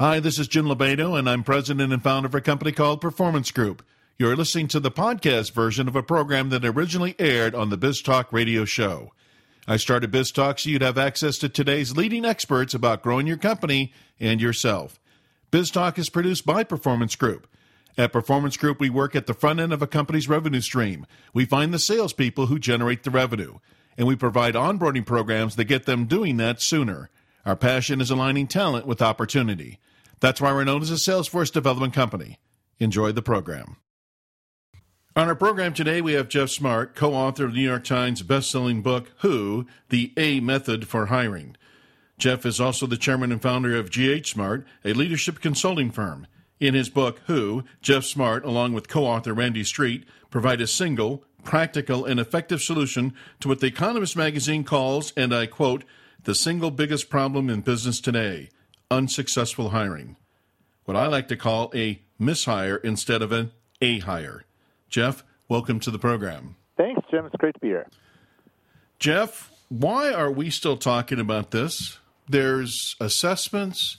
Hi, this is Jim Lobaito, and I'm president and founder of a company called Performance Group. You're listening to the podcast version of a program that originally aired on the BizTalk radio show. I started BizTalk so you'd have access to today's leading experts about growing your company and yourself. BizTalk is produced by Performance Group. At Performance Group, we work at the front end of a company's revenue stream. We find the salespeople who generate the revenue, and we provide onboarding programs that get them doing that sooner. Our passion is aligning talent with opportunity. That's why we're known as a Salesforce development company. Enjoy the program. On our program today, we have Geoff Smart, co author of the New York Times best-selling book, Who? The A Method for Hiring. Geoff is also the chairman and founder of ghSMART, a leadership consulting firm. In his book, Who? Geoff Smart, along with co author Randy Street, provide a single, practical, and effective solution to what The Economist magazine calls, and I quote, the single biggest problem in business today unsuccessful hiring. What I like to call a mishire instead of an a hire. Geoff, welcome to the program. Thanks, Jim. It's great to be here. Geoff, why are we still talking about this? There's assessments,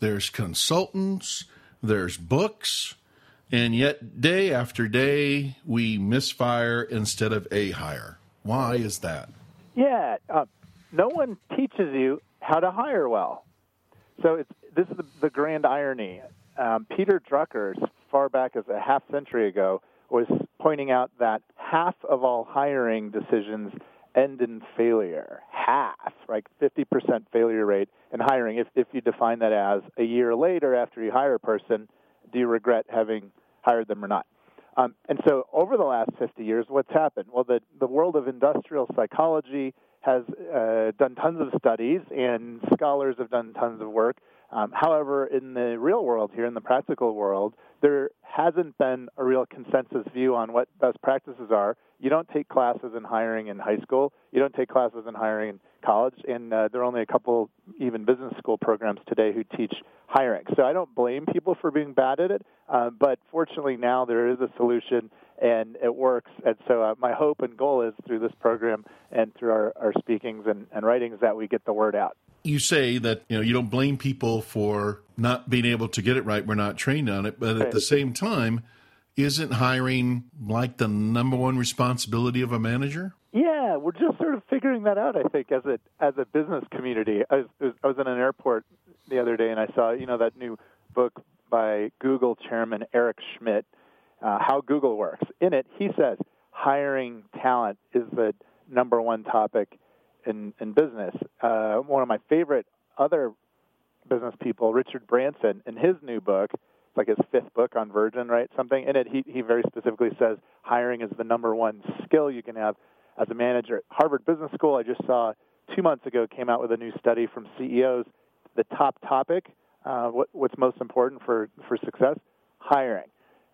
there's consultants, there's books, and yet day after day we misfire instead of a hire. Why is that? Yeah, uh, no one teaches you how to hire well. So it's, this is the, the grand irony. Um, Peter Drucker, as far back as a half century ago, was pointing out that half of all hiring decisions end in failure. Half, right? 50% failure rate in hiring. If, if you define that as a year later after you hire a person, do you regret having hired them or not? Um, and so over the last 50 years, what's happened? Well, the, the world of industrial psychology has uh, done tons of studies, and scholars have done tons of work. Um, however, in the real world, here in the practical world, there hasn't been a real consensus view on what best practices are. You don't take classes in hiring in high school. You don't take classes in hiring in college, and uh, there are only a couple even business school programs today who teach hiring. So I don't blame people for being bad at it, uh, but fortunately now there is a solution and it works. And so uh, my hope and goal is through this program and through our, our speakings and, and writings that we get the word out. You say that you know you don't blame people for not being able to get it right. We're not trained on it, but right. at the same time, isn't hiring like the number one responsibility of a manager? Yeah, we're just sort of figuring that out. I think as a as a business community. I was, I was in an airport the other day and I saw you know that new book by Google chairman Eric Schmidt uh, how Google works. In it, he says hiring talent is the number one topic in, in business. Uh, one of my favorite other business people, Richard Branson, in his new book, it's like his fifth book on Virgin, right? Something in it, he, he very specifically says hiring is the number one skill you can have as a manager. At Harvard Business School, I just saw two months ago, came out with a new study from CEOs. The top topic, uh, what, what's most important for, for success? Hiring.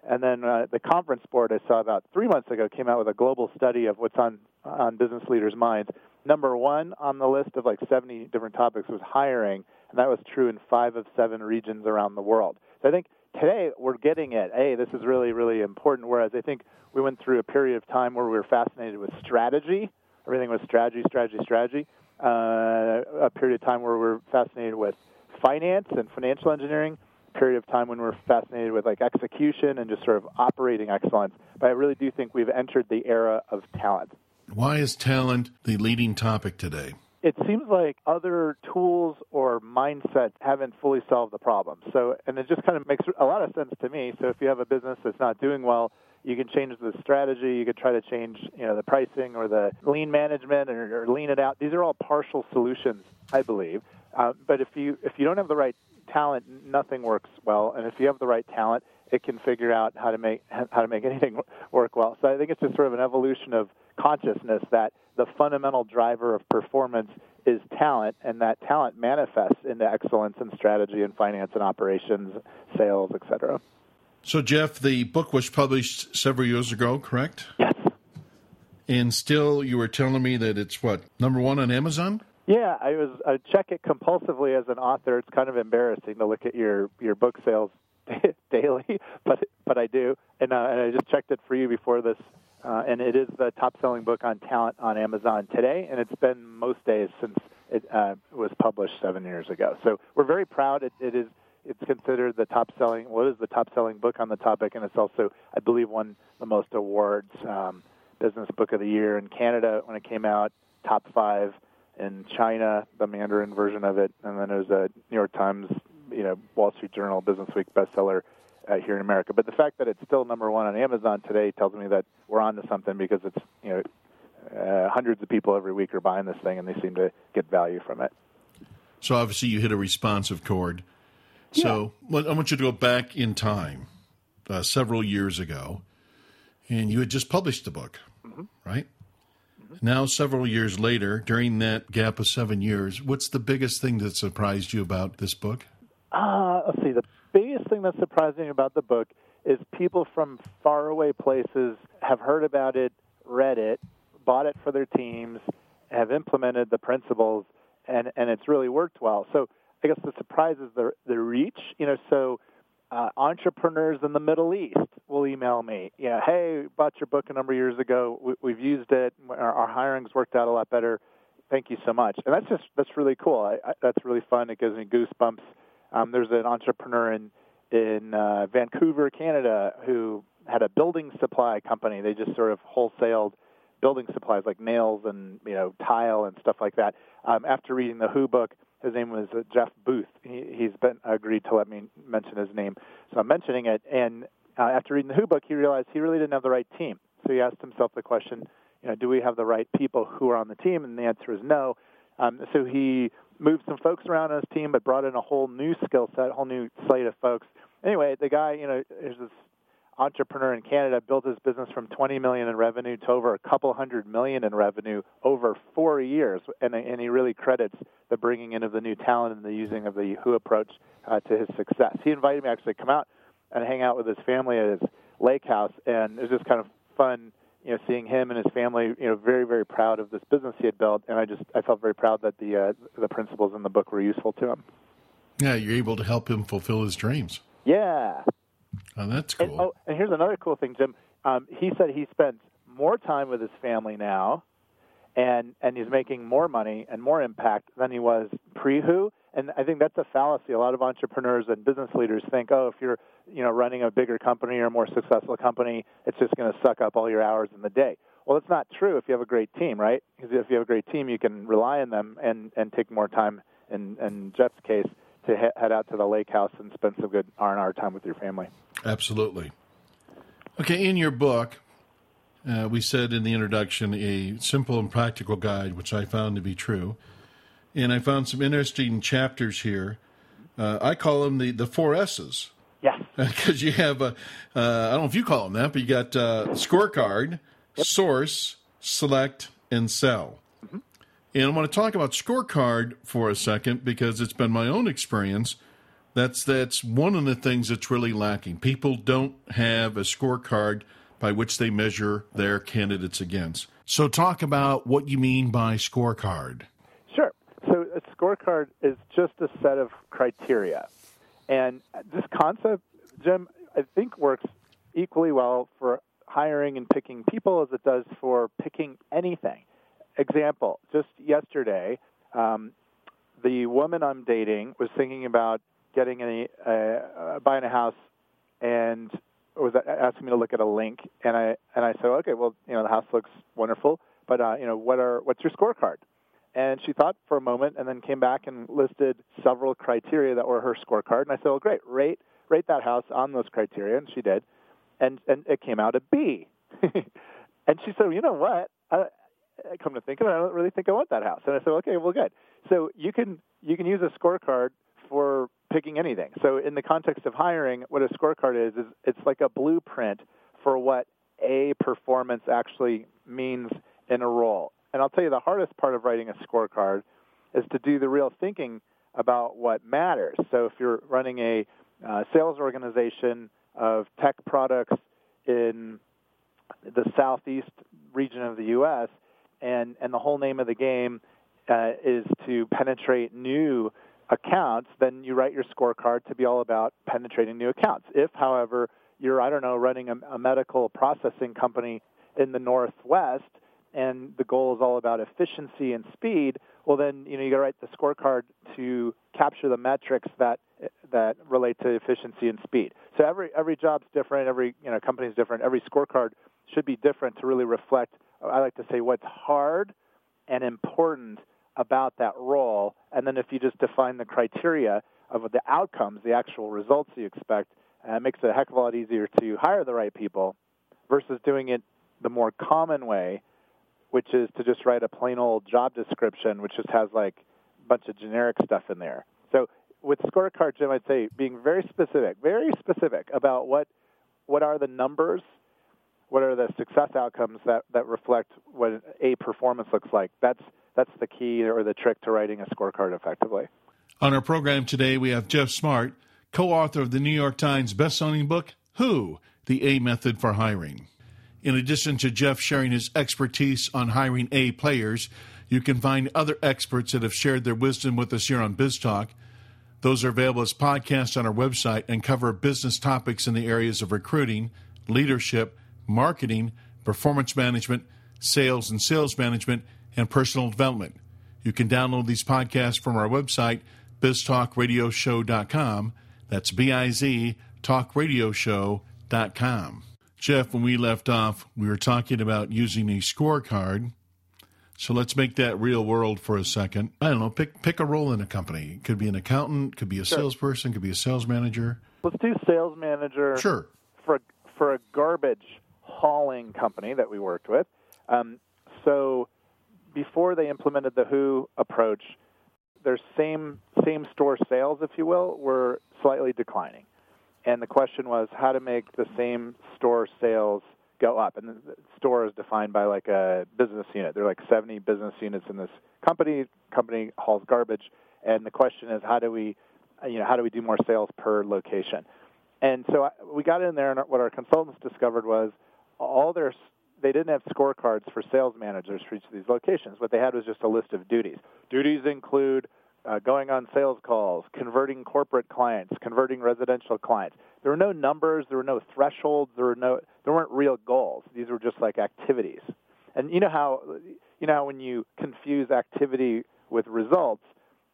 And then uh, the conference board I saw about three months ago came out with a global study of what's on on business leaders' minds. Number one on the list of like 70 different topics was hiring, and that was true in five of seven regions around the world. So I think today we're getting it. Hey, this is really really important. Whereas I think we went through a period of time where we were fascinated with strategy. Everything was strategy, strategy, strategy. Uh, a period of time where we we're fascinated with finance and financial engineering period of time when we're fascinated with like execution and just sort of operating excellence. But I really do think we've entered the era of talent. Why is talent the leading topic today? It seems like other tools or mindsets haven't fully solved the problem. So, and it just kind of makes a lot of sense to me. So, if you have a business that's not doing well, you can change the strategy. You could try to change, you know, the pricing or the lean management or, or lean it out. These are all partial solutions, I believe. Uh, but if you if you don't have the right talent, nothing works well. And if you have the right talent, it can figure out how to make how to make anything work well. So I think it's just sort of an evolution of consciousness that the fundamental driver of performance is talent, and that talent manifests into excellence in strategy and finance and operations, sales, etc. So, Geoff, the book was published several years ago, correct? Yes. And still, you were telling me that it's what number one on Amazon? Yeah, I was I check it compulsively as an author. It's kind of embarrassing to look at your your book sales daily, but but I do, and uh, and I just checked it for you before this, uh, and it is the top selling book on talent on Amazon today, and it's been most days since it uh, was published seven years ago. So we're very proud. It, it is it's considered the top selling. What is the top selling book on the topic? And it's also, I believe, won the most awards. Um, business book of the year in Canada when it came out, top five in China, the Mandarin version of it, and then it was a New York Times, you know, Wall Street Journal, Business Week bestseller uh, here in America. But the fact that it's still number one on Amazon today tells me that we're on to something because it's you know uh, hundreds of people every week are buying this thing and they seem to get value from it. So obviously you hit a responsive chord. Yeah. So I want you to go back in time, uh, several years ago, and you had just published the book, mm-hmm. right? Now, several years later, during that gap of seven years, what's the biggest thing that surprised you about this book? Uh, let's see. The biggest thing that surprised me about the book is people from faraway places have heard about it, read it, bought it for their teams, have implemented the principles, and and it's really worked well. So I guess the surprise is the the reach. You know, so uh, entrepreneurs in the Middle East will email me. Yeah, hey, bought your book a number of years ago. We, have used it. Our, our hiring's worked out a lot better. Thank you so much. And that's just that's really cool. I, I, that's really fun. It gives me goosebumps. Um, there's an entrepreneur in in uh, Vancouver, Canada, who had a building supply company. They just sort of wholesaled building supplies like nails and you know tile and stuff like that. Um, after reading the Who book, his name was uh, Jeff Booth. He, he's been agreed to let me mention his name, so I'm mentioning it. And uh, after reading the Who book, he realized he really didn't have the right team. So he asked himself the question, you know, do we have the right people who are on the team? And the answer is no. Um, so he moved some folks around on his team, but brought in a whole new skill set, a whole new slate of folks. Anyway, the guy, you know, is this entrepreneur in Canada built his business from 20 million in revenue to over a couple hundred million in revenue over four years, and, and he really credits the bringing in of the new talent and the using of the Who approach uh, to his success. He invited me actually to come out and hang out with his family at his lake house, and it was just kind of fun, you know, seeing him and his family, you know, very very proud of this business he had built, and I just I felt very proud that the uh, the principles in the book were useful to him. Yeah, you're able to help him fulfill his dreams. Yeah, Oh, that's cool. And, oh, and here's another cool thing, Jim. Um, he said he spends more time with his family now, and and he's making more money and more impact than he was pre-Who. And I think that's a fallacy. A lot of entrepreneurs and business leaders think, oh, if you're you know running a bigger company or a more successful company, it's just going to suck up all your hours in the day. Well, it's not true if you have a great team, right? Because if you have a great team, you can rely on them and and take more time. In, in Jeff's case, to he- head out to the lake house and spend some good R and R time with your family. Absolutely. Okay, in your book, uh, we said in the introduction a simple and practical guide, which I found to be true, and I found some interesting chapters here. Uh, I call them the the four S's. Yes. Because you have a, uh, I don't know if you call them that, but you got uh, scorecard, yep. source, select, and sell. And I want to talk about scorecard for a second because it's been my own experience. That's that's one of the things that's really lacking. People don't have a scorecard by which they measure their candidates against. So talk about what you mean by scorecard. Sure. So a scorecard is just a set of criteria. And this concept, Jim, I think works equally well for hiring and picking people as it does for picking anything example, just yesterday, um, the woman I'm dating was thinking about getting a uh, uh, buying a house, and was asking me to look at a link, and I and I said, okay, well, you know, the house looks wonderful, but uh, you know, what are what's your scorecard? And she thought for a moment, and then came back and listed several criteria that were her scorecard. And I said, well, great, rate rate that house on those criteria, and she did, and and it came out a B. and she said, you know what? I, come to think of it, I don't really think I want that house. And I said, okay, well, good. So you can you can use a scorecard for picking anything. So in the context of hiring, what a scorecard is is it's like a blueprint for what a performance actually means in a role. And I'll tell you the hardest part of writing a scorecard is to do the real thinking about what matters. So if you're running a uh, sales organization of tech products in the southeast region of the U.S., and and the whole name of the game uh, is to penetrate new accounts, then you write your scorecard to be all about penetrating new accounts. If, however, you're I don't know running a, a medical processing company in the Northwest and the goal is all about efficiency and speed, well then you know you got to write the scorecard to capture the metrics that that relate to efficiency and speed. So every every job's different, every you know company's different. Every scorecard should be different to really reflect. I like to say what's hard and important about that role, and then if you just define the criteria of the outcomes, the actual results you expect, uh, it makes it a heck of a lot easier to hire the right people versus doing it the more common way, which is to just write a plain old job description, which just has like a bunch of generic stuff in there. So with scorecard, Jim, I'd say being very specific, very specific about what what are the numbers, what are the success outcomes that, that reflect what a performance looks like. That's that's the key or the trick to writing a scorecard effectively. On our program today, we have Geoff Smart, co-author of the New York Times best-selling book "Who: The A Method for Hiring." In addition to Geoff sharing his expertise on hiring A players, you can find other experts that have shared their wisdom with us here on BizTalk. Those are available as podcasts on our website and cover business topics in the areas of recruiting, leadership, marketing, performance management, sales and sales management, and personal development. You can download these podcasts from our website, biztalkradioshow.com. That's B I Z talkradioshow.com. Geoff, when we left off, we were talking about using a scorecard. So let's make that real world for a second. I don't know, pick pick a role in a company. It could be an accountant, could be a Sure. salesperson, could be a sales manager. Let's do sales manager Sure. for for a garbage hauling company that we worked with. Um, so before they implemented the Who approach, their same same store sales, if you will, were slightly declining. And the question was how to make the same store sales go up. And the store is defined by like a business unit. There are like 70 business units in this company. Company hauls garbage, and the question is how do we, you know, how do we do more sales per location? And so I- we got in there, and what our consultants discovered was all their they didn't have scorecards for sales managers for each of these locations. What they had was just a list of duties. Duties include uh, going on sales calls, converting corporate clients, converting residential clients. There were no numbers, there were no thresholds, there were no there weren't real goals. These were just like activities. And you know how you know how when you confuse activity with results,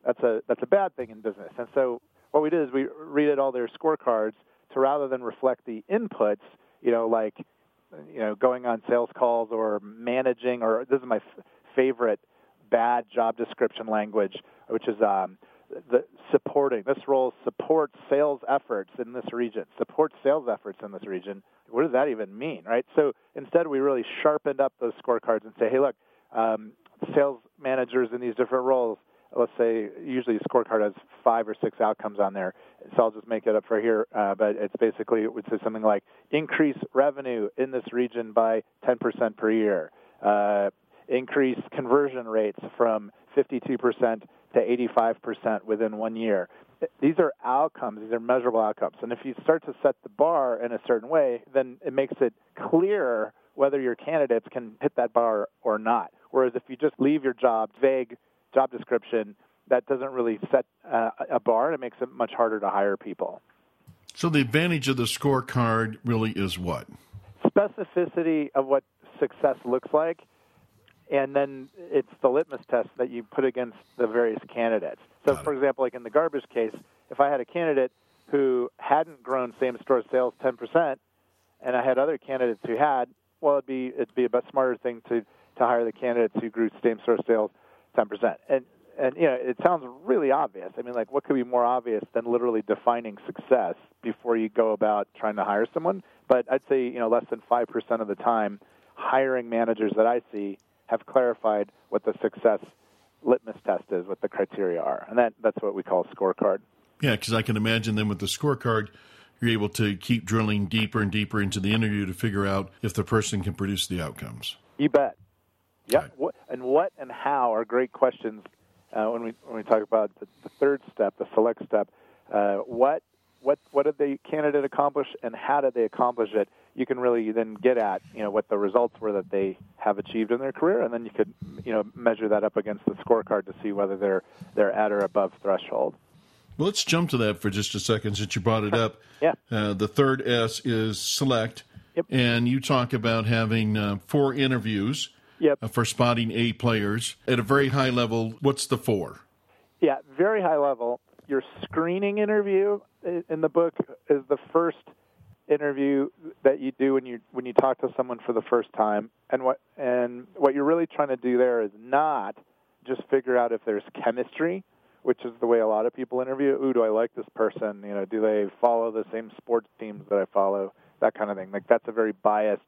that's a that's a bad thing in business. And so what we did is we redid all their scorecards to rather than reflect the inputs, you know, like you know, going on sales calls or managing, or this is my f- favorite bad job description language, which is um, the supporting. This role supports sales efforts in this region. Supports sales efforts in this region. What does that even mean, right? So instead, we really sharpened up those scorecards and say, hey, look, um, sales managers in these different roles. Let's say usually a scorecard has five or six outcomes on there, so I'll just make it up for here. Uh, but it's basically it would say something like increase revenue in this region by 10% per year, uh, increase conversion rates from 52% to 85% within one year. These are outcomes, these are measurable outcomes. And if you start to set the bar in a certain way, then it makes it clearer whether your candidates can hit that bar or not. Whereas if you just leave your job vague job description, that doesn't really set uh, a bar and it makes it much harder to hire people. So the advantage of the scorecard really is what? Specificity of what success looks like, and then it's the litmus test that you put against the various candidates. So, for example, like in the garbage case, if I had a candidate who hadn't grown same store sales 10%, and I had other candidates who had, well, it'd be it'd be a smarter thing to to hire the candidates who grew same store sales 10%. And and you know, it sounds really obvious. I mean, like what could be more obvious than literally defining success before you go about trying to hire someone? But I'd say, you know, less than 5% of the time hiring managers that I see have clarified what the success litmus test is, what the criteria are. And that that's what we call a scorecard. Yeah, because I can imagine then with the scorecard, you're able to keep drilling deeper and deeper into the interview to figure out if the person can produce the outcomes. You bet. Yep. Right. What, and what and how are great questions uh, when we when we talk about the, the third step, the select step. Uh, what what what did the candidate accomplish, and how did they accomplish it? You can really then get at you know what the results were that they have achieved in their career, and then you could you know measure that up against the scorecard to see whether they're they're at or above threshold. Well, let's jump to that for just a second since you brought it up. Yeah. Uh, the third S is select. Yep. And you talk about having uh, four interviews Yep. uh, for spotting A players at a very high level. What's the four? Yeah, very high level. your screening interview in the book is the first interview that you do when you when you talk to someone for the first time and what and what you're really trying to do there is not just figure out if there's chemistry which is the way a lot of people interview ooh do i like this person you know do they follow the same sports teams that i follow that kind of thing like that's a very biased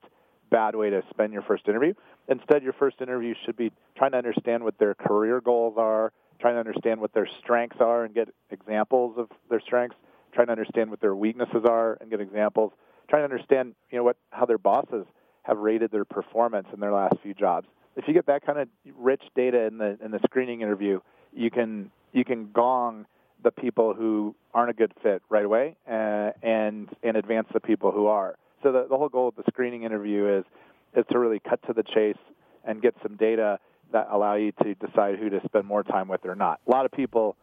bad way to spend your first interview instead your first interview should be trying to understand what their career goals are trying to understand what their strengths are and get examples of their strengths trying to understand what their weaknesses are and get examples, trying to understand you know what how their bosses have rated their performance in their last few jobs. If you get that kind of rich data in the in the screening interview, you can you can gong the people who aren't a good fit right away uh, and and advance the people who are. So the, the whole goal of the screening interview is is to really cut to the chase and get some data that allow you to decide who to spend more time with or not. A lot of people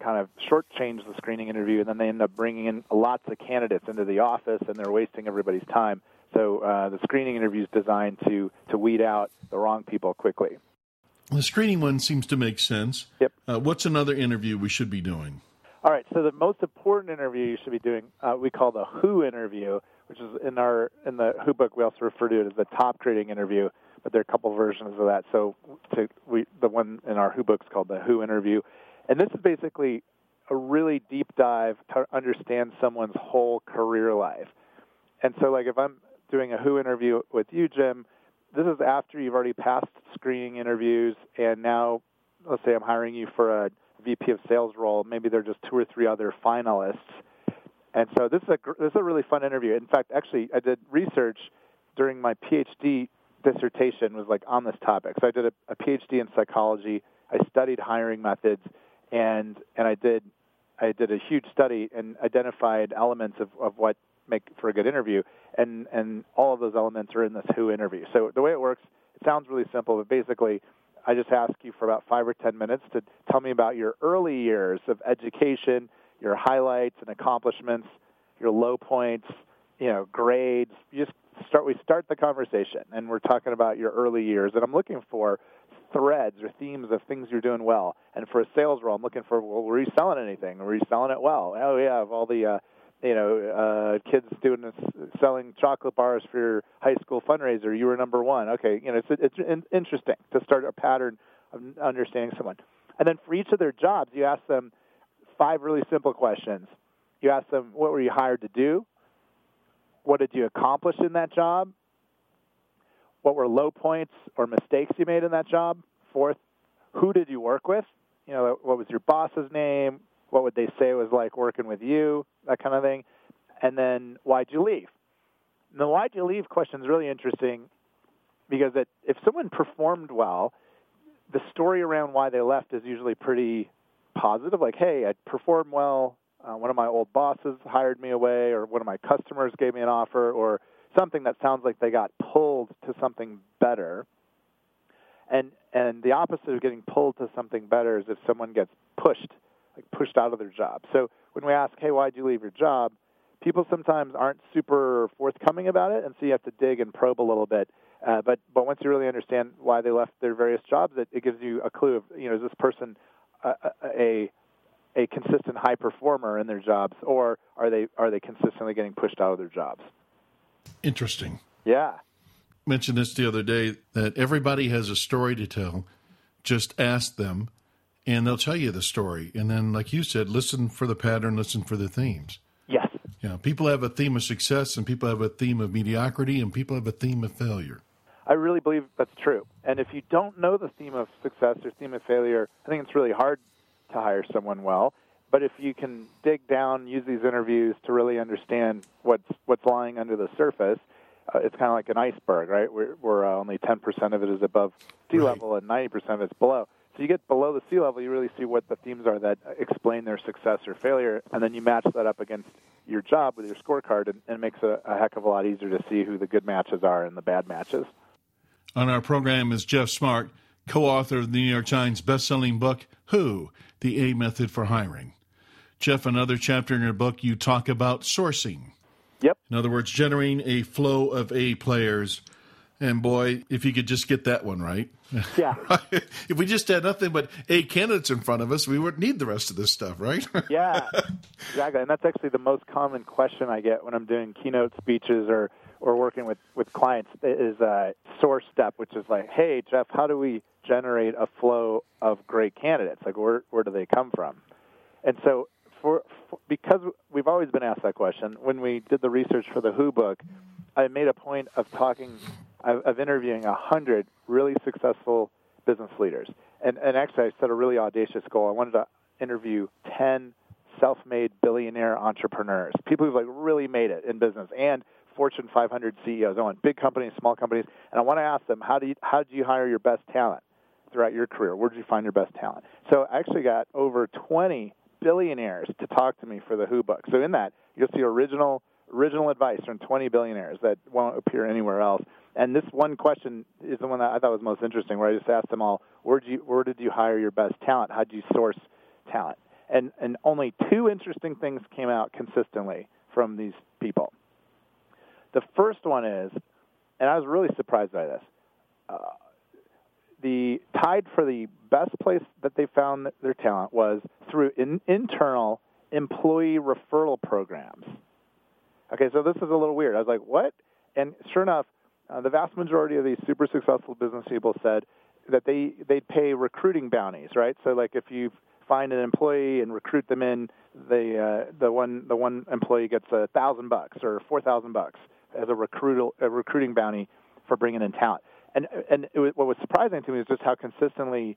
kind of shortchange the screening interview, and then they end up bringing in lots of candidates into the office, and they're wasting everybody's time. So uh, the screening interview is designed to to weed out the wrong people quickly. The screening one seems to make sense. Yep. Uh, what's another interview we should be doing? All right. So the most important interview you should be doing, uh, we call the Who interview, which is in our in the Who book. We also refer to it as the Topgrading interview, but there are a couple versions of that. So to, we the one in our Who book is called the Who interview, and this is basically a really deep dive to understand someone's whole career life. And so, like, if I'm doing a Who interview with you, Jim, this is after you've already passed screening interviews, and now, let's say I'm hiring you for a VP of sales role. Maybe there are just two or three other finalists. And so this is a this is a really fun interview. In fact, actually, I did research during my PhD dissertation was like on this topic. So I did a, a PhD in psychology. I studied hiring methods, and and I did I did a huge study and identified elements of, of what make for a good interview, and and all of those elements are in this Who interview. So the way it works, it sounds really simple, but basically, I just ask you for about five or ten minutes to tell me about your early years of education, your highlights and accomplishments, your low points, you know, grades. You just start. We start the conversation, and we're talking about your early years, and I'm looking for threads or themes of things you're doing well. And for a sales role, I'm looking for well, were you selling anything? Were you selling it well? Oh yeah, of all the uh, you know uh, kids this, selling chocolate bars for your high school fundraiser, you were number one. Okay, you know it's it's interesting to start a pattern of understanding someone. And then for each of their jobs, you ask them five really simple questions. You ask them, what were you hired to do? What did you accomplish in that job? what were low points or mistakes you made in that job? Fourth, who did you work with? You know, what was your boss's name? What would they say was like working with you? That kind of thing. And then why'd you leave? And the why'd you leave question is really interesting because it, if someone performed well, the story around why they left is usually pretty positive. Like, hey, I performed well. Uh, one of my old bosses hired me away, or one of my customers gave me an offer, or something that sounds like they got pulled to something better. And and the opposite of getting pulled to something better is if someone gets pushed, like pushed out of their job. So when we ask, "Hey, why'd you leave your job?" people sometimes aren't super forthcoming about it, and so you have to dig and probe a little bit. Uh, but but once you really understand why they left their various jobs, it, it gives you a clue of you know is this person a, a a consistent high performer in their jobs, or are they are they consistently getting pushed out of their jobs? Interesting. Yeah. Mentioned this the other day that everybody has a story to tell. Just ask them, and they'll tell you the story. And then, like you said, listen for the pattern, listen for the themes. Yes. Yeah. People have a theme of success, and people have a theme of mediocrity, and people have a theme of failure. I really believe that's true. And if you don't know the theme of success or theme of failure, I think it's really hard to hire someone well. But if you can dig down, use these interviews to really understand what's what's lying under the surface, uh, it's kind of like an iceberg, right? We're uh, only 10% of it is above sea right. level and 90% of it's below. So you get below the sea level, you really see what the themes are that explain their success or failure, and then you match that up against your job with your scorecard, and, and it makes a, a heck of a lot easier to see who the good matches are and the bad matches. On our program is Geoff Smart, co-author of the New York Times best-selling book "Who: The A Method for Hiring." Geoff, another chapter in your book, you talk about sourcing. Yep. In other words, generating a flow of A players. And boy, if you could just get that one right. Yeah. if we just had nothing but A candidates in front of us, we wouldn't need the rest of this stuff, right? yeah, exactly. And that's actually the most common question I get when I'm doing keynote speeches or or working with with clients is a source step, which is like, hey, Geoff, how do we generate a flow of great candidates? Like, where where do they come from? And so, for, for because we've always been asked that question, when we did the research for the Who book, I made a point of talking, of interviewing a hundred really successful business leaders, and and actually I set a really audacious goal. I wanted to interview ten self-made billionaire entrepreneurs, people who've like really made it in business and Fortune 500 CEOs. I want big companies, small companies, and I want to ask them how do you, how do you hire your best talent throughout your career? Where did you find your best talent? So I actually got over 20 billionaires to talk to me for the Who book. So in that, you'll see original original advice from 20 billionaires that won't appear anywhere else. And this one question is the one that I thought was most interesting, where I just asked them all, where did you where did you hire your best talent? How did you source talent? And and only two interesting things came out consistently from these people. The first one is, and I was really surprised by this. Uh, the tied for the best place that they found their talent was through in, internal employee referral programs. Okay, so this is a little weird. I was like, what? And sure enough, uh, the vast majority of these super successful business people said that they they pay recruiting bounties, right? So like if you find an employee and recruit them in, the uh, the one the one employee gets a thousand bucks or four thousand bucks as a recruit a recruiting bounty for bringing in talent. And and was, what was surprising to me is just how consistently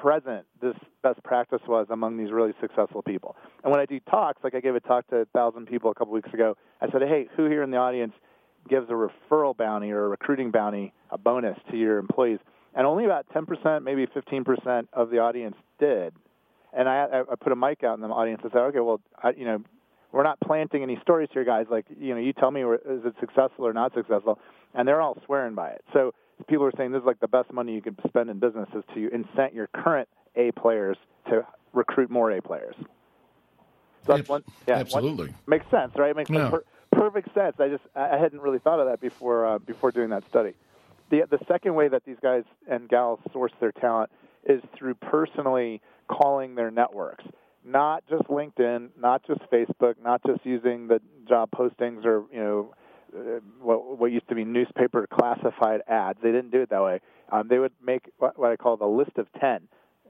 present this best practice was among these really successful people. And when I do talks, like I gave a talk to a thousand people a couple weeks ago, I said, "Hey, who here in the audience gives a referral bounty or a recruiting bounty, a bonus to your employees?" And only about 10%, maybe 15% of the audience did. And I, I put a mic out in the audience and said, "Okay, well, I, you know, we're not planting any stories here, guys. Like, you know, you tell me, is it successful or not successful? And they're all swearing by it. So people are saying this is like the best money you can spend in business is to incent your current A players to recruit more A players. So that's one, yeah, absolutely one, makes sense, right? It makes yeah. per, perfect sense. I just I hadn't really thought of that before uh, before doing that study. The the second way that these guys and gals source their talent is through personally calling their networks not just LinkedIn, not just Facebook, not just using the job postings or you know uh, what what used to be newspaper classified ads. They didn't do it that way. Um, they would make what, what I call the list of ten.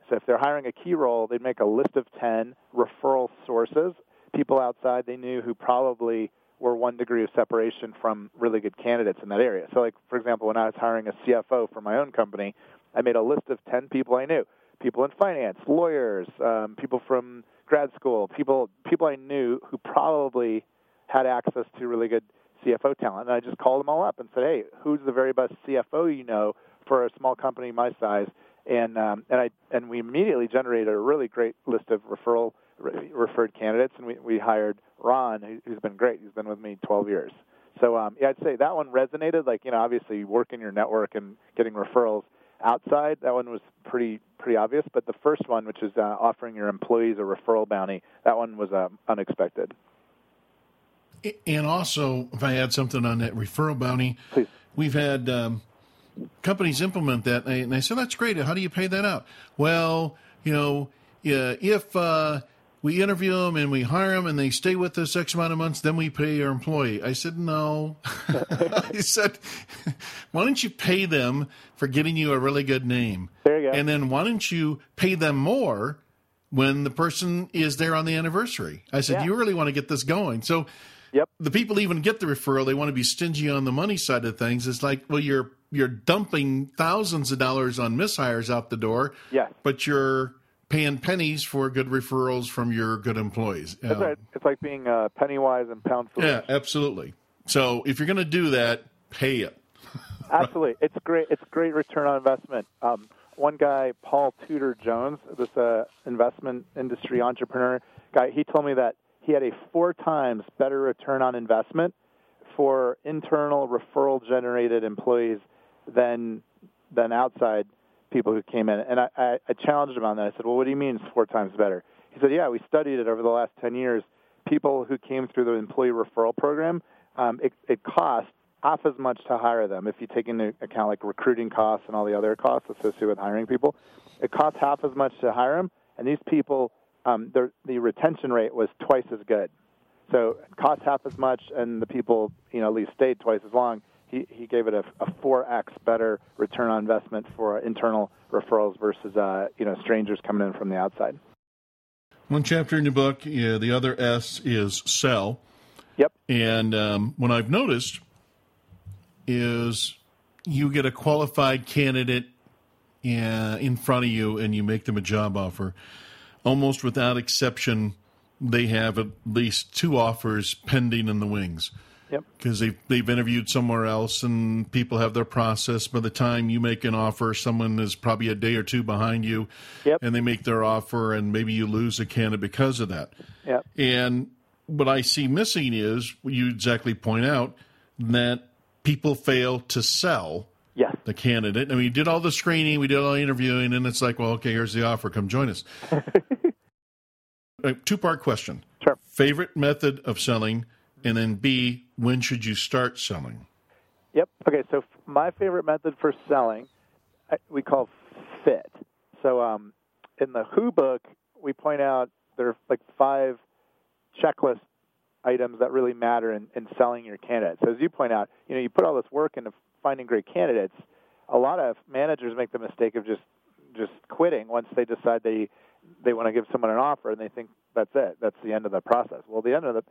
So if they're hiring a key role, they'd make a list of ten referral sources, people outside they knew who probably were one degree of separation from really good candidates in that area. So like for example, when I was hiring a CFO for my own company, I made a list of ten people I knew people in finance, lawyers, um, people from grad school, people people I knew who probably had access to really good CFO talent. And I just called them all up and said, "Hey, who's the very best CFO you know for a small company my size?" And um, and I and we immediately generated a really great list of referral re- referred candidates, and we we hired Ron, who's been great. He's been with me 12 years. So um, yeah, I'd say that one resonated. Like you know, obviously working your network and getting referrals outside, that one was pretty pretty obvious. But the first one, which is uh, offering your employees a referral bounty, that one was uh, unexpected. And also, if I add something on that referral bounty, Please. we've had um, companies implement that, and they said, "That's great. How do you pay that out?" Well, you know, yeah, if uh, we interview them and we hire them and they stay with us X amount of months, then we pay our employee. I said, no. I said, why don't you pay them for getting you a really good name? There you go. And then why don't you pay them more when the person is there on the anniversary? I said, yeah. you really want to get this going. So yep. the people even get the referral, they want to be stingy on the money side of things. It's like, well, you're you're dumping thousands of dollars on mishires out the door. Yeah. But you're paying pennies for good referrals from your good employees. That's um, right. It's like being uh, penny wise and pound foolish. Yeah, absolutely. So if you're going to do that, pay it. absolutely, it's great. It's great return on investment. Um, one guy, Paul Tudor Jones, this uh, investment industry entrepreneur guy, he told me that he had a four times better return on investment for internal referral generated employees than than outside people who came in, and I, I, I challenged him on that. I said, "Well, what do you mean it's four times better?" He said, "Yeah, we studied it over the last ten years. People who came through the employee referral program, um, it, it cost half as much to hire them if you take into account like recruiting costs and all the other costs associated with hiring people. It costs half as much to hire them, and these people, um, the retention rate was twice as good. So it cost half as much, and the people, you know, at least stayed twice as long. He, he gave it a, a 4x better return on investment for internal referrals versus, uh, you know, strangers coming in from the outside. One chapter in your book, yeah, the other S is sell. Yep. And um, what I've noticed is you get a qualified candidate uh, in front of you and you make them a job offer. Almost without exception, they have at least two offers pending in the wings. Yep. Because they've, they've interviewed somewhere else and people have their process. By the time you make an offer, someone is probably a day or two behind you. Yep. And they make their offer and maybe you lose a candidate because of that. Yep. And what I see missing is you exactly point out that people fail to sell yes. the candidate. I mean, we did all the screening, we did all the interviewing, and it's like, well, okay, here's the offer. Come join us. Two part question. Sure. Favorite method of selling, and then B, when should you start selling? Yep. Okay. So my favorite method for selling, we call fit. So um, in the Who book, we point out there are like five checklist items that really matter in, in selling your candidates. So as you point out, you know, you put all this work into finding great candidates. A lot of managers make the mistake of just just quitting once they decide they they want to give someone an offer and they think that's it. That's the end of the process. Well, the end of the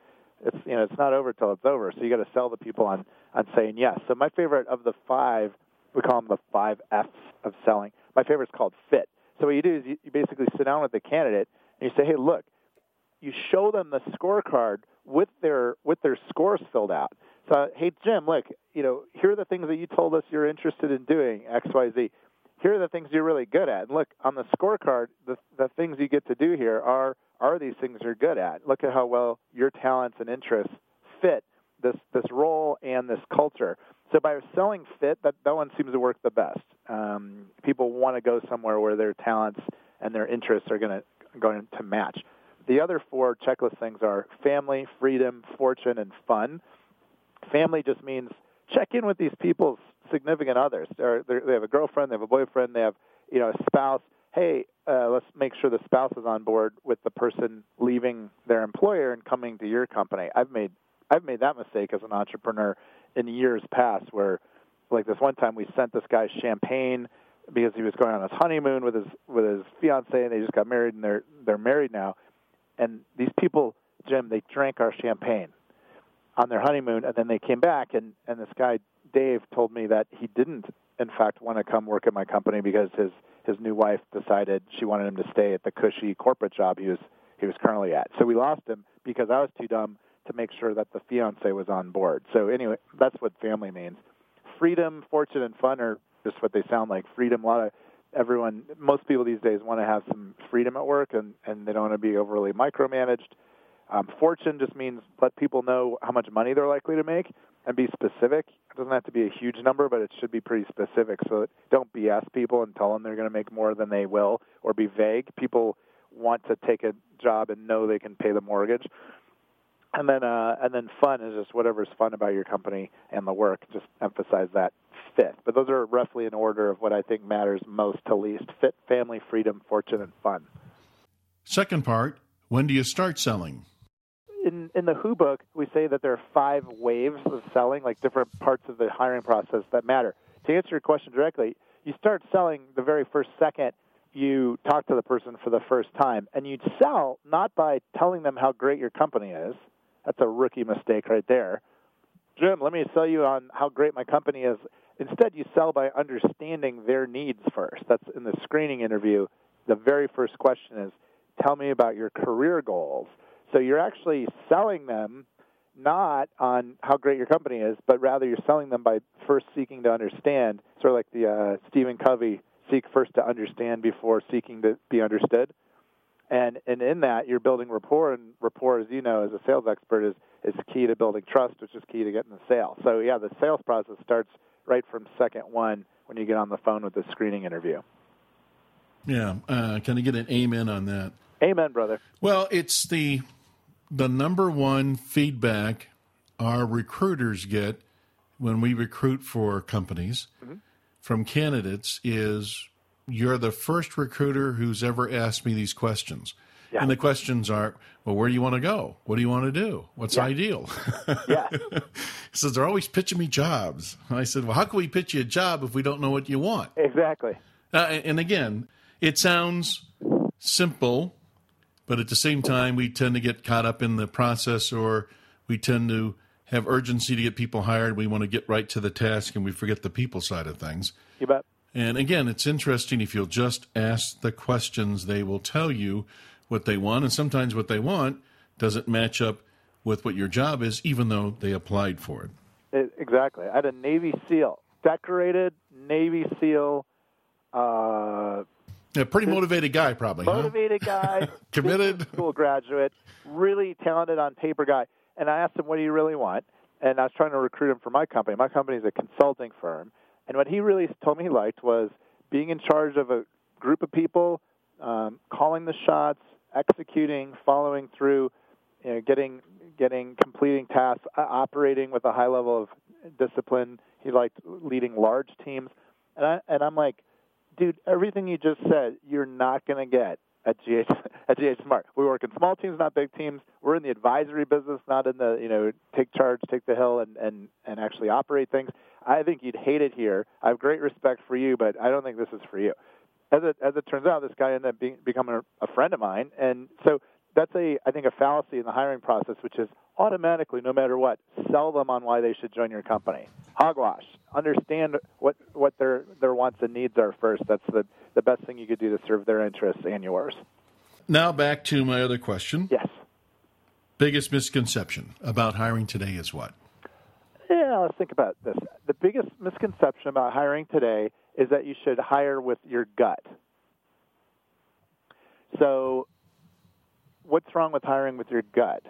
it's you know it's not over till it's over. So you got to sell the people on on saying yes. So my favorite of the five, we call them the five F's of selling. My favorite is called fit. So what you do is you, you basically sit down with the candidate and you say, hey, look, you show them the scorecard with their with their scores filled out. So, hey Jim, look, you know, here are the things that you told us you're interested in doing X, Y, Z. Here are the things you're really good at. And look on the scorecard, the the things you get to do here are are these things you're good at. Look at how well your talents and interests fit this this role and this culture. So by selling fit, that that one seems to work the best. Um, people want to go somewhere where their talents and their interests are going to going to match. The other four checklist things are family, freedom, fortune, and fun. Family just means check in with these people's significant others. They're, they're, they have a girlfriend, they have a boyfriend, they have you know a spouse. Hey, uh, let's make sure the spouse is on board with the person leaving their employer and coming to your company. I've made I've made that mistake as an entrepreneur in years past, where like this one time we sent this guy champagne because he was going on his honeymoon with his with his fiance and they just got married and they're they're married now and these people, Jim, they drank our champagne on their honeymoon, and then they came back, and and this guy Dave told me that he didn't, in fact, want to come work at my company because his his new wife decided she wanted him to stay at the cushy corporate job he was he was currently at. So we lost him because I was too dumb to make sure that the fiance was on board. So anyway, that's what family means. Freedom, fortune, and fun are just what they sound like. Freedom, a lot of everyone, most people these days want to have some freedom at work and, and they don't want to be overly micromanaged. Um, fortune just means let people know how much money they're likely to make and be specific. It doesn't have to be a huge number, but it should be pretty specific. So don't BS people and tell them they're going to make more than they will, or be vague. People want to take a job and know they can pay the mortgage. And then, uh, and then fun is just whatever's fun about your company and the work. Just emphasize that fifth. But those are roughly in order of what I think matters most to least fit, family, freedom, fortune, and fun. Second part when do you start selling? In, in the Who book, we say that there are five waves of selling, like different parts of the hiring process that matter. To answer your question directly, you start selling the very first second you talk to the person for the first time. And you sell not by telling them how great your company is. That's a rookie mistake right there. Jim, let me sell you on how great my company is. Instead, you sell by understanding their needs first. That's in the screening interview. The very first question is, tell me about your career goals. So you're actually selling them not on how great your company is, but rather you're selling them by first seeking to understand, sort of like the uh, Stephen Covey seek first to understand before seeking to be understood. And and in that you're building rapport, and rapport, as you know, as a sales expert, is is key to building trust, which is key to getting the sale. So yeah, the sales process starts right from second one when you get on the phone with the screening interview. Yeah, uh, can I get an amen on that? Amen, brother. Well, it's the the number one feedback our recruiters get when we recruit for companies Mm-hmm. from candidates is you're the first recruiter who's ever asked me these questions. Yeah. And the questions are, well, where do you want to go? What do you want to do? What's ideal? Yeah. he says, they're always pitching me jobs. And I said, well, how can we pitch you a job if we don't know what you want? exactly. Uh, and again, it sounds simple, but at the same time, we tend to get caught up in the process or we tend to have urgency to get people hired. We want to get right to the task and we forget the people side of things. You bet. And again, it's interesting if you'll just ask the questions, they will tell you what they want. And sometimes what they want doesn't match up with what your job is, even though they applied for it. It, exactly. I had a Navy SEAL, decorated Navy SEAL, uh, A pretty motivated guy, probably. huh? motivated guy, Committed. school graduate, really talented on paper guy. And I asked him, "What do you really want?" And I was trying to recruit him for my company. My company is a consulting firm, and what he really told me he liked was being in charge of a group of people, um, calling the shots, executing, following through, you know, getting getting completing tasks, uh, operating with a high level of discipline. He liked leading large teams, and I and I'm like, dude, everything you just said, you're not going to get at GH at ghSMART. We work in small teams, not big teams. We're in the advisory business, not in the you know take charge, take the hill, and and and actually operate things. I think you'd hate it here. I have great respect for you, but I don't think this is for you. As it as it turns out, this guy ended up being, becoming a, a friend of mine, and so that's a I think a fallacy in the hiring process, which is automatically, no matter what, sell them on why they should join your company. Hogwash. Understand what what their their wants and needs are first. That's the the best thing you could do to serve their interests and yours. Now back to my other question. Yes. Biggest misconception about hiring today is what? Yeah, let's think about this. The biggest misconception about hiring today is that you should hire with your gut. So, what's wrong with hiring with your gut?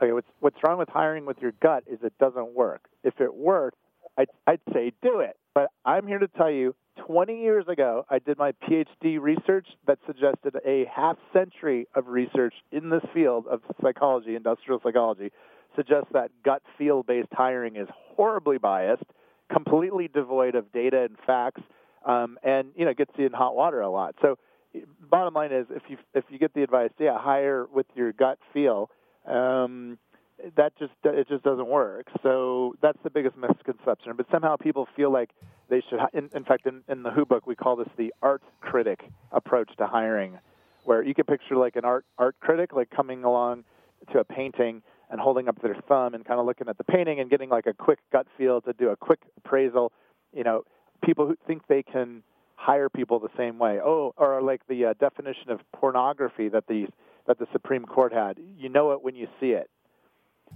Okay, what's what's wrong with hiring with your gut is it doesn't work. If it worked, I'd, I'd say do it. But I'm here to tell you, 20 years ago, I did my PhD research that suggested a half century of research in this field of psychology, industrial psychology, suggests that gut feel based hiring is horribly biased, completely devoid of data and facts, um, and you know gets you in hot water a lot. So, bottom line is, if you if you get the advice, yeah, hire with your gut feel. Um, that just it just doesn't work. So that's the biggest misconception. But somehow people feel like they should. In, in fact, in, in the Who book, we call this the art critic approach to hiring, where you can picture like an art art critic like coming along to a painting and holding up their thumb and kind of looking at the painting and getting like a quick gut feel to do a quick appraisal. You know, people who think they can hire people the same way. Oh, or like the uh, definition of pornography that the that the Supreme Court had. You know it when you see it.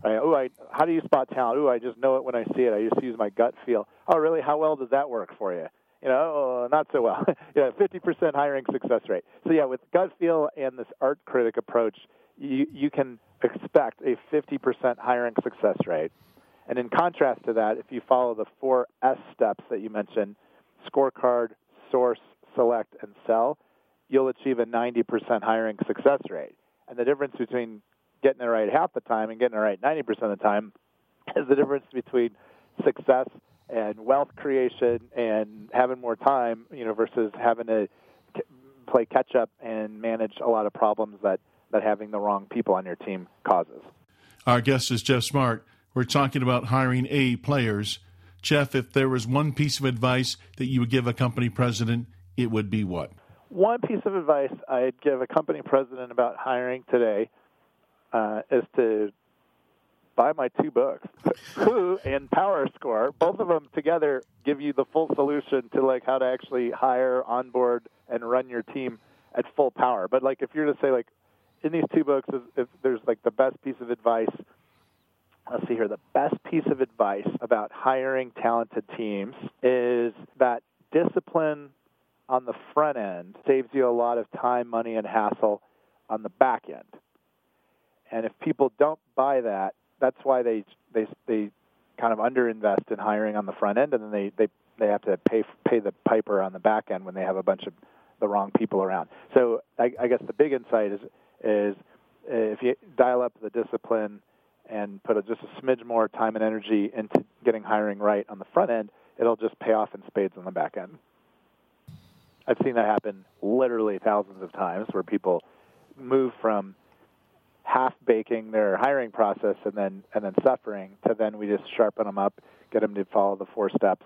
Right? Oh, I, how do you spot talent? Oh, I just know it when I see it. I just use my gut feel. Oh, really? How well does that work for you? You know, oh, not so well. yeah, 50% hiring success rate. So yeah, with gut feel and this art critic approach, you you can expect a 50% hiring success rate. And in contrast to that, if you follow the four S steps that you mentioned, scorecard, source, select, and sell, you'll achieve a 90% hiring success rate. And the difference between getting it right half the time and getting it right 90% of the time is the difference between success and wealth creation and having more time, you know, versus having to play catch up and manage a lot of problems that, that having the wrong people on your team causes. Our guest is Geoff Smart. We're talking about hiring A players. Geoff, if there was one piece of advice that you would give a company president, it would be what? One piece of advice I'd give a company president about hiring today uh, is to buy my two books, Who and Power Score. Both of them together give you the full solution to like how to actually hire, onboard, and run your team at full power. But like if you're to say like in these two books, if, if there's like the best piece of advice. Let's see here. The best piece of advice about hiring talented teams is that discipline on the front end saves you a lot of time, money, and hassle on the back end. And if people don't buy that, that's why they they they kind of underinvest in hiring on the front end, and then they they they have to pay pay the piper on the back end when they have a bunch of the wrong people around. So I, I guess the big insight is is if you dial up the discipline and put a, just a smidge more time and energy into getting hiring right on the front end, it'll just pay off in spades on the back end. I've seen that happen literally thousands of times where people move from half baking their hiring process and then and then suffering to then we just sharpen them up, get them to follow the four steps,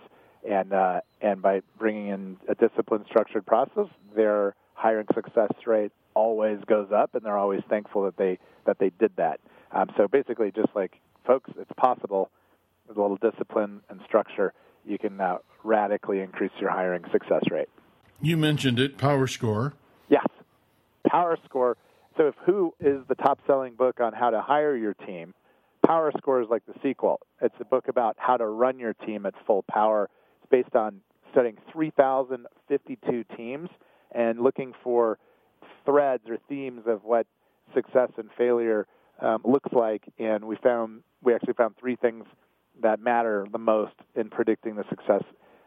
and uh, and by bringing in a disciplined, structured process, their hiring success rate always goes up, and they're always thankful that they that they did that. Um, so basically, just like folks, it's possible with a little discipline and structure, you can uh, radically increase your hiring success rate. You mentioned it, Power Score. Yes, Power Score. So if Who is the top-selling book on how to hire your team, Power Score is like the sequel. It's a book about how to run your team at full power. It's based on studying 3,052 teams and looking for threads or themes of what success and failure um, looks like. And we found we actually found three things that matter the most in predicting the success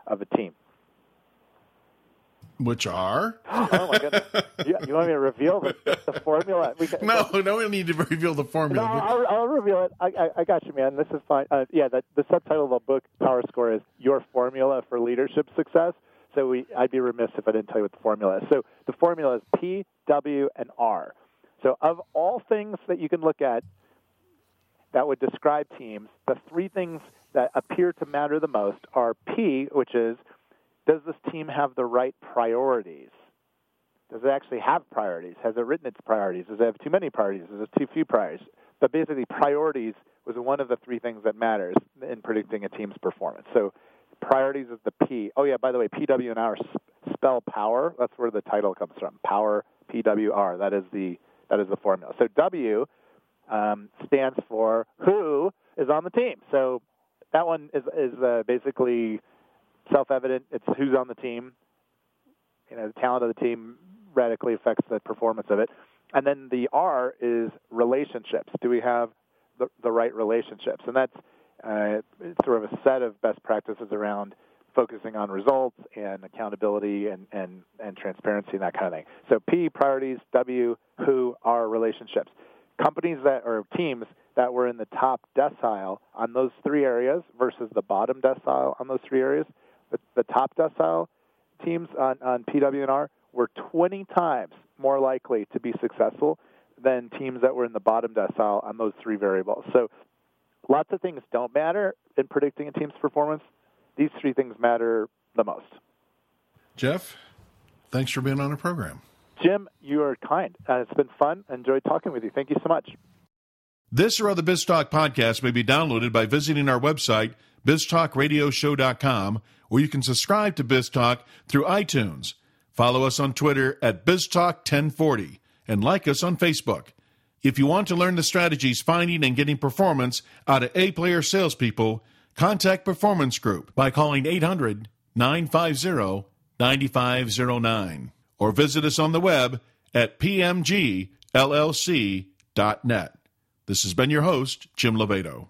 of a team. Which are? oh my goodness! You, you, want me to reveal the, the formula? Can, no, no, we don't need to reveal the formula. No, I'll, I'll reveal it. I, I, I, got you, man. This is fine. Uh, yeah, the, the subtitle of the book, Power Score, is "Your Formula for Leadership Success." So we, I'd be remiss if I didn't tell you what the formula is. So the formula is P, W, and R. So of all things that you can look at that would describe teams, the three things that appear to matter the most are P, which is does this team have the right priorities? Does it actually have priorities? Has it written its priorities? Does it have too many priorities? Does it have too few priorities? But basically, priorities was one of the three things that matters in predicting a team's performance. So priorities is the P. Oh yeah, by the way, PW and R spell power. That's where the title comes from. Power PWR. That is the that is the formula. So W um, stands for who is on the team. So that one is is uh, basically self-evident. It's who's on the team. You know, the talent of the team radically affects the performance of it. And then the R is relationships. Do we have the, the right relationships? And that's uh, sort of a set of best practices around focusing on results and accountability and, and, and transparency and that kind of thing. So P, priorities, W, who, R, relationships. Companies that or teams that were in the top decile on those three areas versus the bottom decile on those three areas, the, the top decile teams on, on PW and R were 20 times more likely to be successful than teams that were in the bottom decile on those three variables. So lots of things don't matter in predicting a team's performance. These three things matter the most. Geoff, thanks for being on the program. Jim, you are kind. Uh, it's been fun. Enjoyed talking with you. Thank you so much. This or other BizTalk podcast may be downloaded by visiting our website, biztalkradioshow.com, where you can subscribe to BizTalk through iTunes. Follow us on Twitter at BizTalk1040 and like us on Facebook. If you want to learn the strategies finding and getting performance out of A player salespeople, contact Performance Group by calling 800 950 9509 or visit us on the web at pmgllc.net. This has been your host, Jim Lobaito.